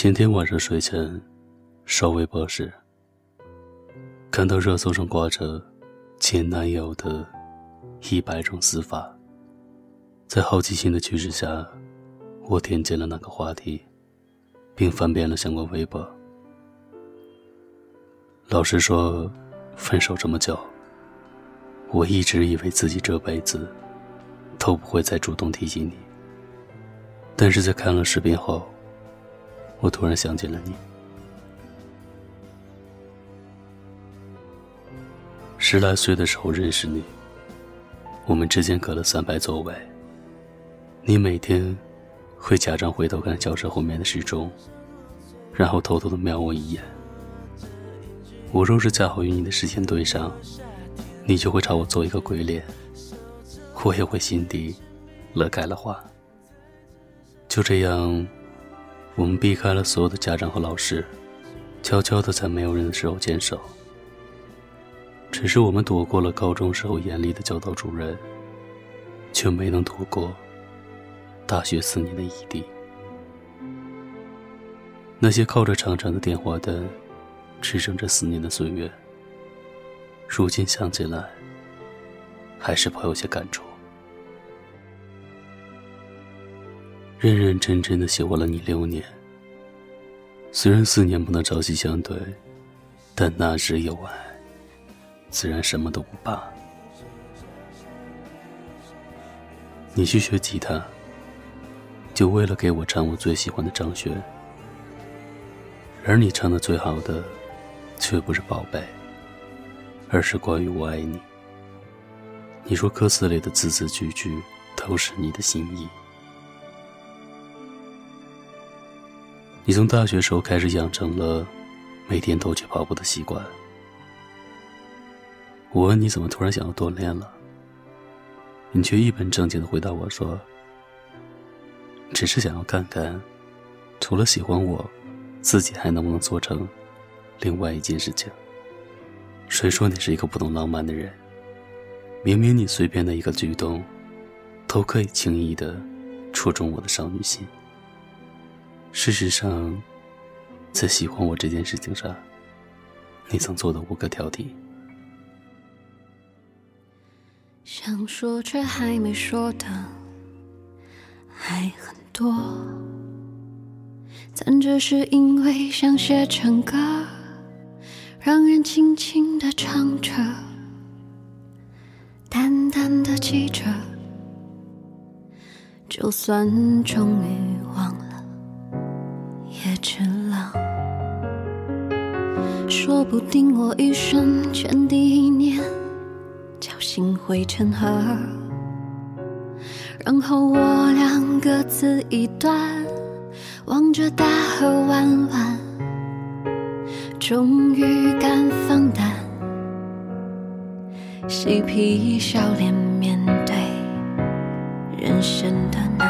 前天晚上睡前，刷微博时，看到热搜上挂着前男友的一百种死法。在好奇心的驱使下，我点进了那个话题，并翻遍了相关微博。老实说，分手这么久，我一直以为自己这辈子都不会再主动提起你。但是在看了视频后，我突然想起了你。十来岁的时候认识你，我们之间隔了三排座位。你每天会假装回头看教室后面的时钟，然后偷偷的瞄我一眼。我若是恰好与你的视线对上，你就会朝我做一个鬼脸，我也会心底乐开了花。就这样，我们避开了所有的家长和老师，悄悄的在没有人的时候牵手。只是我们躲过了高中时候严厉的教导主任，却没能躲过大学四年的异地。那些靠着长长的电话单支撑着四年的岁月，如今想起来，还是颇有些感触。认认真真的喜欢了你六年，虽然四年不能朝夕相对，但那时有爱，自然什么都不怕。你去学吉他，就为了给我唱我最喜欢的张学，而你唱的最好的，却不是宝贝，而是关于我爱你。你说歌词里的字字句句都是你的心意。你从大学时候开始养成了每天都去跑步的习惯。我问你怎么突然想要锻炼了，你却一本正经的回答我说：“只是想要看看，除了喜欢我，自己还能不能做成另外一件事情。”谁说你是一个不懂浪漫的人？明明你随便的一个举动，都可以轻易的戳中我的少女心。事实上，在喜欢我这件事情上，你曾做的无可挑剔。想说却还没说的还很多，但只是因为想写成歌，让人轻轻的唱着，淡淡的记着，就算终于说不定我一生前第一念侥幸会成河，然后我俩各自一端，望着大河弯弯，终于敢放胆，嬉皮笑脸面对人生的难。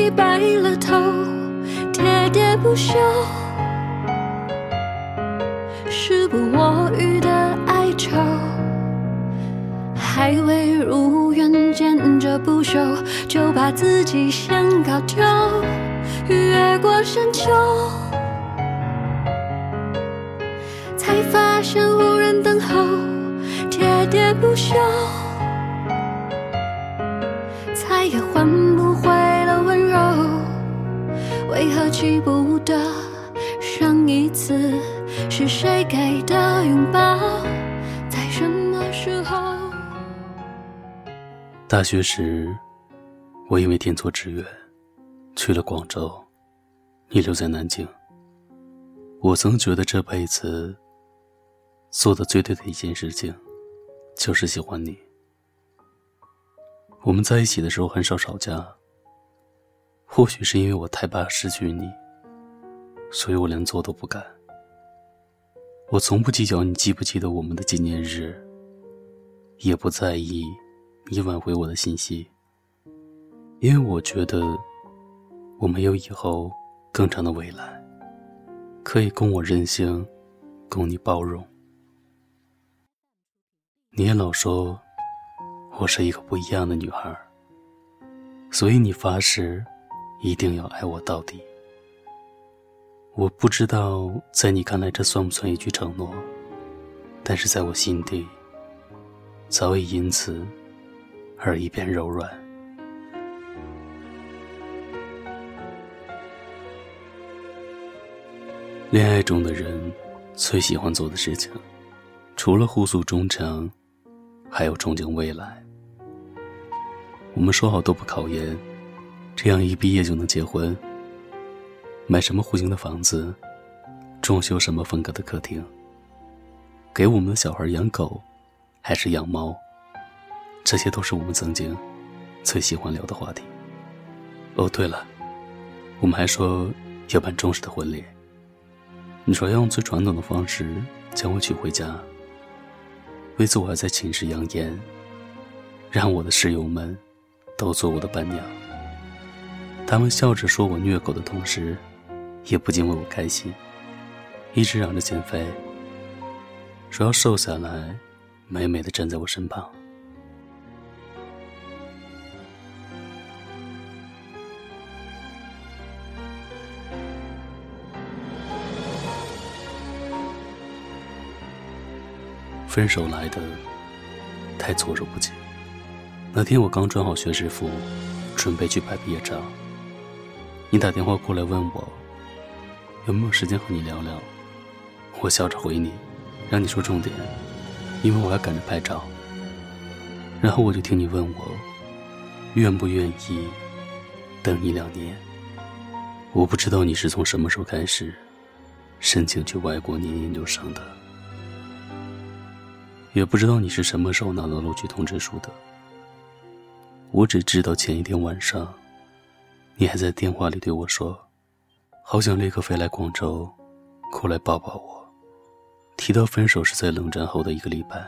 已白了头，喋喋不休，时不我予的哀愁，还未如愿见着不朽，就把自己先搞丢。越过山丘，才发现无人等候，喋喋不休。再也换记不得上一次是谁给的拥抱，在什么时候？大学时，我因为填错志愿去了广州，你留在南京。我曾觉得这辈子做的最对的一件事情，就是喜欢你。我们在一起的时候很少吵架。或许是因为我太怕失去你，所以我连做都不敢。我从不计较你记不记得我们的纪念日，也不在意你挽回我的信息，因为我觉得我没有以后更长的未来，可以供我任性，供你包容。你也老说我是一个不一样的女孩，所以你发誓。一定要爱我到底。我不知道在你看来这算不算一句承诺，但是在我心底，早已因此而一片柔软。恋爱中的人最喜欢做的事情，除了互诉衷肠，还有憧憬未来。我们说好都不考研。这样一毕业就能结婚，买什么户型的房子，装修什么风格的客厅，给我们的小孩养狗，还是养猫，这些都是我们曾经最喜欢聊的话题。哦，对了，我们还说要办正式的婚礼。你说要用最传统的方式将我娶回家，为此我还在寝室扬言，让我的室友们都做我的伴娘。他们笑着说我虐狗的同时，也不禁为我开心，一直嚷着减肥，说要瘦下来，美美的站在我身旁。分手来的太措手不及。那天我刚穿好学士服，准备去拍毕业照。你打电话过来问我有没有时间和你聊聊，我笑着回你，让你说重点，因为我要赶着拍照。然后我就听你问我愿不愿意等你两年。我不知道你是从什么时候开始申请去外国念研究生的，也不知道你是什么时候拿到录取通知书的。我只知道前一天晚上。你还在电话里对我说：“好想立刻飞来广州，过来抱抱我。”提到分手是在冷战后的一个礼拜。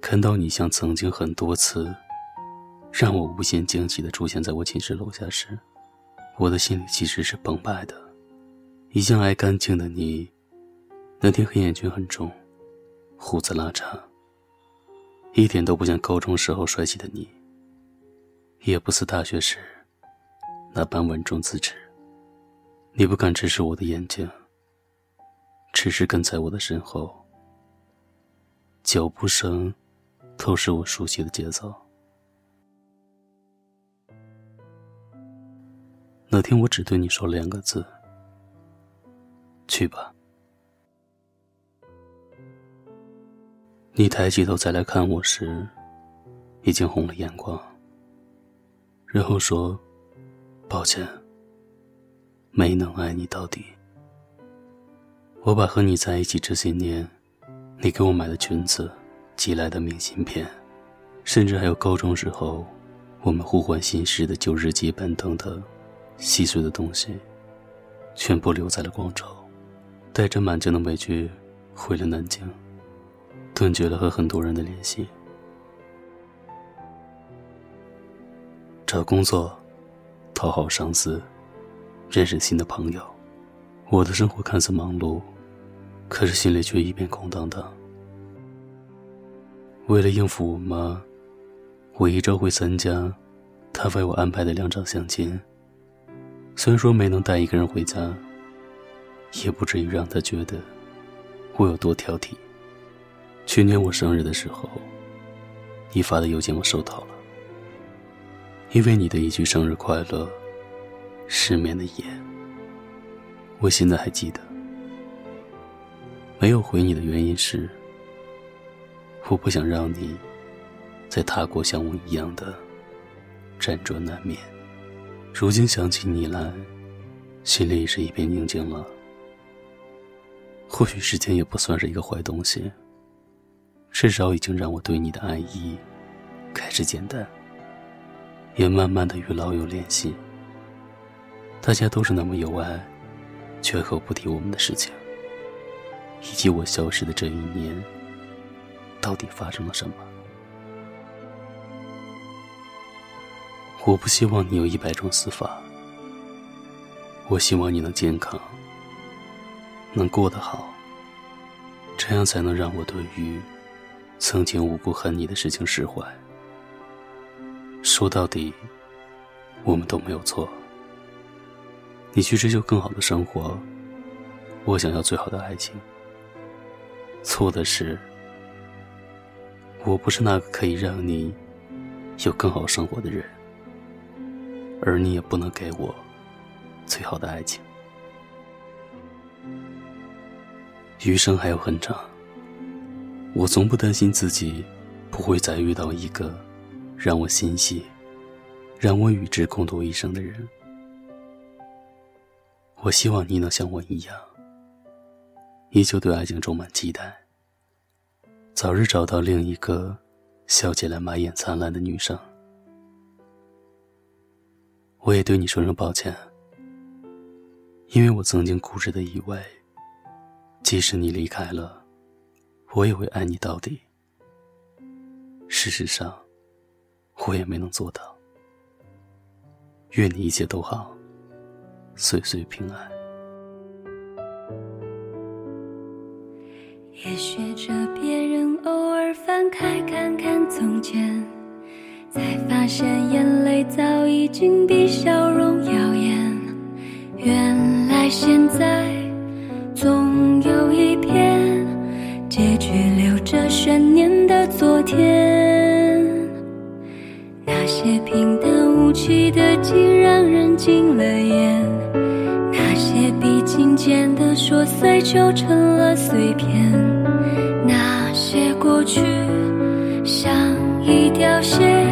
看到你像曾经很多次，让我无限惊喜的出现在我寝室楼下时，我的心里其实是澎湃的。一向爱干净的你，那天黑眼圈很重，胡子拉碴，一点都不像高中时候帅气的你。也不似大学时那般稳重自持。你不敢直视我的眼睛，只是跟在我的身后，脚步声都是我熟悉的节奏。那天我只对你说了两个字：“去吧。”你抬起头再来看我时，已经红了眼眶。然后说：“抱歉，没能爱你到底。我把和你在一起这些年，你给我买的裙子、寄来的明信片，甚至还有高中时候我们互换信时的旧日记本等等细碎的东西，全部留在了广州，带着满腔的委屈回了南京，断绝了和很多人的联系。”找工作，讨好上司，认识新的朋友，我的生活看似忙碌，可是心里却一片空荡荡。为了应付我妈，我一周会参加她为我安排的两场相亲。虽说没能带一个人回家，也不至于让她觉得我有多挑剔。去年我生日的时候，你发的邮件我收到了。因为你的一句生日快乐，失眠的夜，我现在还记得。没有回你的原因是，我不想让你再踏过像我一样的辗转难眠。如今想起你来，心里也是一片宁静了。或许时间也不算是一个坏东西，至少已经让我对你的爱意开始简单，也慢慢的与老友联系。大家都是那么友爱，绝口不提我们的事情，以及我消失的这一年，到底发生了什么？我不希望你有一百种死法，我希望你能健康，能过得好，这样才能让我对于曾经无辜恨你的事情释怀。说到底，我们都没有错。你去追求更好的生活，我想要最好的爱情。错的是，我不是那个可以让你有更好生活的人。而你也不能给我最好的爱情。余生还有很长，我从不担心自己不会再遇到一个让我欣喜、让我与之共度一生的人。我希望你能像我一样，依旧对爱情充满期待，早日找到另一个笑起来满眼灿烂的女生。我也对你说声抱歉，因为我曾经固执的以为，即使你离开了，我也会爱你到底。事实上，我也没能做到。愿你一切都好，岁岁平安。也学着别人偶尔翻开看看从前。才发现眼泪早已经比笑碎就成了碎片。那些过去像一条线。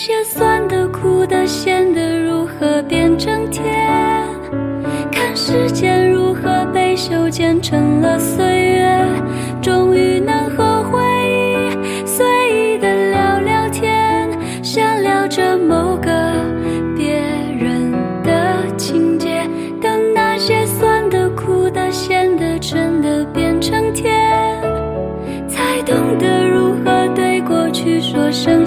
些酸的、苦的、咸的，如何变成甜？看时间如何被修剪成了碎懂得如何对过去说声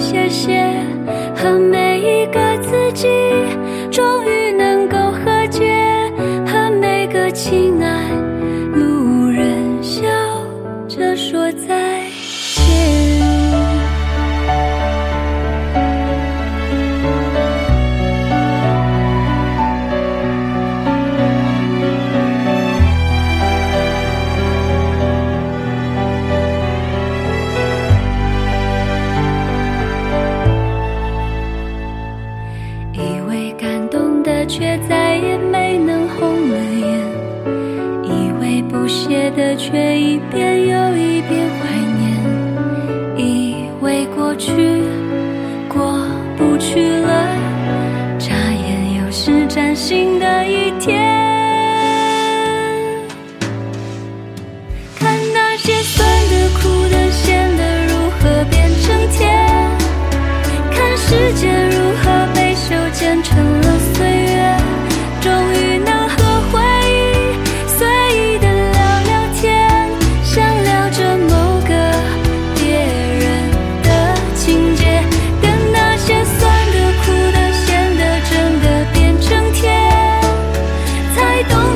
动